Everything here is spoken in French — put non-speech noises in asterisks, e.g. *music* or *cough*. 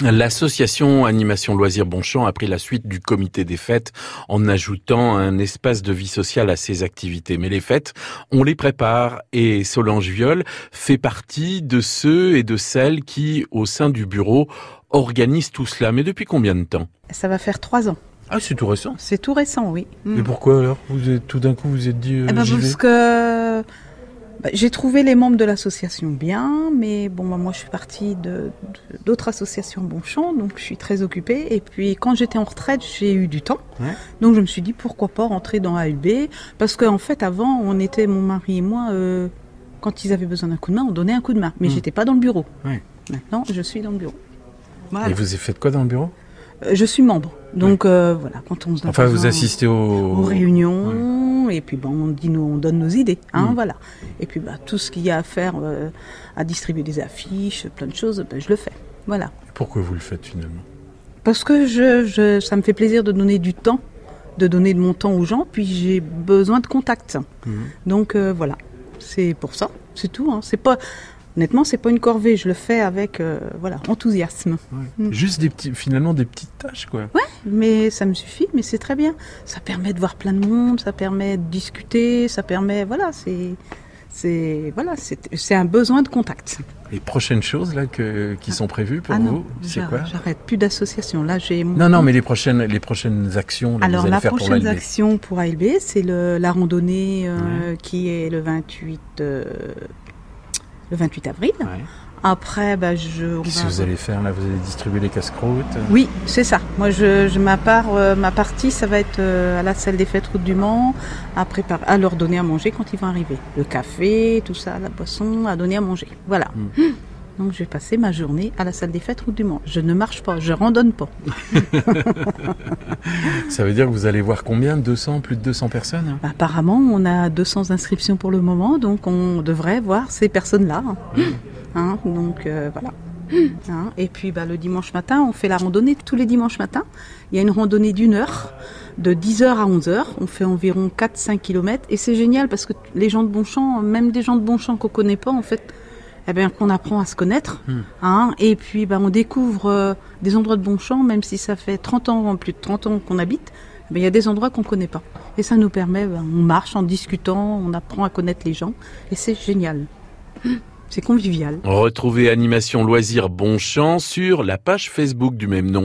L'association Animation Loisirs Bonchamp a pris la suite du comité des fêtes en ajoutant un espace de vie sociale à ses activités. Mais les fêtes, on les prépare et Solange Viol fait partie de ceux et de celles qui, au sein du bureau, organisent tout cela. Mais depuis combien de temps? Ça va faire trois ans. Ah, c'est tout récent. C'est tout récent, oui. Mais pourquoi alors? Vous êtes tout d'un coup vous êtes dit euh, Eh ben, parce que bah, j'ai trouvé les membres de l'association bien, mais bon, bah, moi je suis partie de d'autres associations Bonchamp, donc je suis très occupée. Et puis quand j'étais en retraite, j'ai eu du temps, Ouais. donc je me suis dit pourquoi pas rentrer dans AUB, parce qu'en fait avant on était mon mari et moi. euh, quand ils avaient besoin d'un coup de main, on donnait un coup de main. Mais Hmm. j'étais pas dans le bureau. Ouais. Maintenant, je suis dans le bureau. Voilà. Et vous avez fait quoi dans le bureau? Euh, Je suis membre. Donc euh, voilà, quand on se Enfin, vous assistez au... aux réunions et puis bon, on dit nous on donne nos idées, hein, Mm. voilà. Et puis bah, tout ce qu'il y a à faire, euh, à distribuer des affiches, plein de choses, bah, je le fais, voilà. Pourquoi vous le faites finalement? Parce que je, je, ça me fait plaisir de donner du temps, de donner de mon temps aux gens, puis j'ai besoin de contact. Mhm. Donc euh, voilà, c'est pour ça, c'est tout. Hein. C'est pas, honnêtement, c'est pas une corvée, je le fais avec euh, voilà enthousiasme. Mm. Juste des petits, finalement des petites tâches quoi. Mais ça me suffit, mais c'est très bien. Ça permet de voir plein de monde, ça permet de discuter, ça permet, voilà, c'est, c'est, voilà, c'est, un besoin de contact. Les prochaines choses là que, qui sont prévues pour ah vous, c'est quoi J'arrête plus d'associations. Là, j'ai Non, non, mais les prochaines, les prochaines actions là, Alors vous allez la faire pour prochaine l'ALB. action pour ALB, c'est la randonnée euh, qui est le 28, euh, le 28 avril. Ouais. Après, bah, je. Qu'est-ce va que vous allez faire là? Vous allez distribuer les casse-croûtes? Oui, c'est ça. Moi, je, je- ma part, euh, ma partie, ça va être euh, à la salle des fêtes Route du Mans, à préparer, à leur donner à manger quand ils vont arriver. Le café, tout ça, la boisson, à donner à manger. Voilà. Mm. Donc, je vais passer ma journée à la salle des fêtes Route du Mans. Je ne marche pas, je randonne pas. *laughs* Ça veut dire que vous allez voir combien? 200, plus de 200 personnes hein? Apparemment, on a 200 inscriptions pour le moment, donc on devrait voir ces personnes-là. hein. Hein, donc euh, voilà. Hein, et puis bah, le dimanche matin, on fait la randonnée tous les dimanches matins. Il y a une randonnée d'une heure, de 10h à 11h. On fait environ 4-5 km. Et c'est génial parce que les gens de Bonchamp, même des gens de Bonchamp qu'on connaît pas, en fait, eh bien, qu'on apprend à se connaître. Hmm. Hein, et puis bah, on découvre euh, des endroits de Bonchamp, même si ça fait 30 ans, plus de 30 ans qu'on habite. eh bien, Il y a des endroits qu'on connaît pas. Et ça nous permet, bah, on marche en discutant, on apprend à connaître les gens. Et c'est génial. C'est convivial. Retrouvez Animation Loisirs Bonchamp sur la page Facebook du même nom.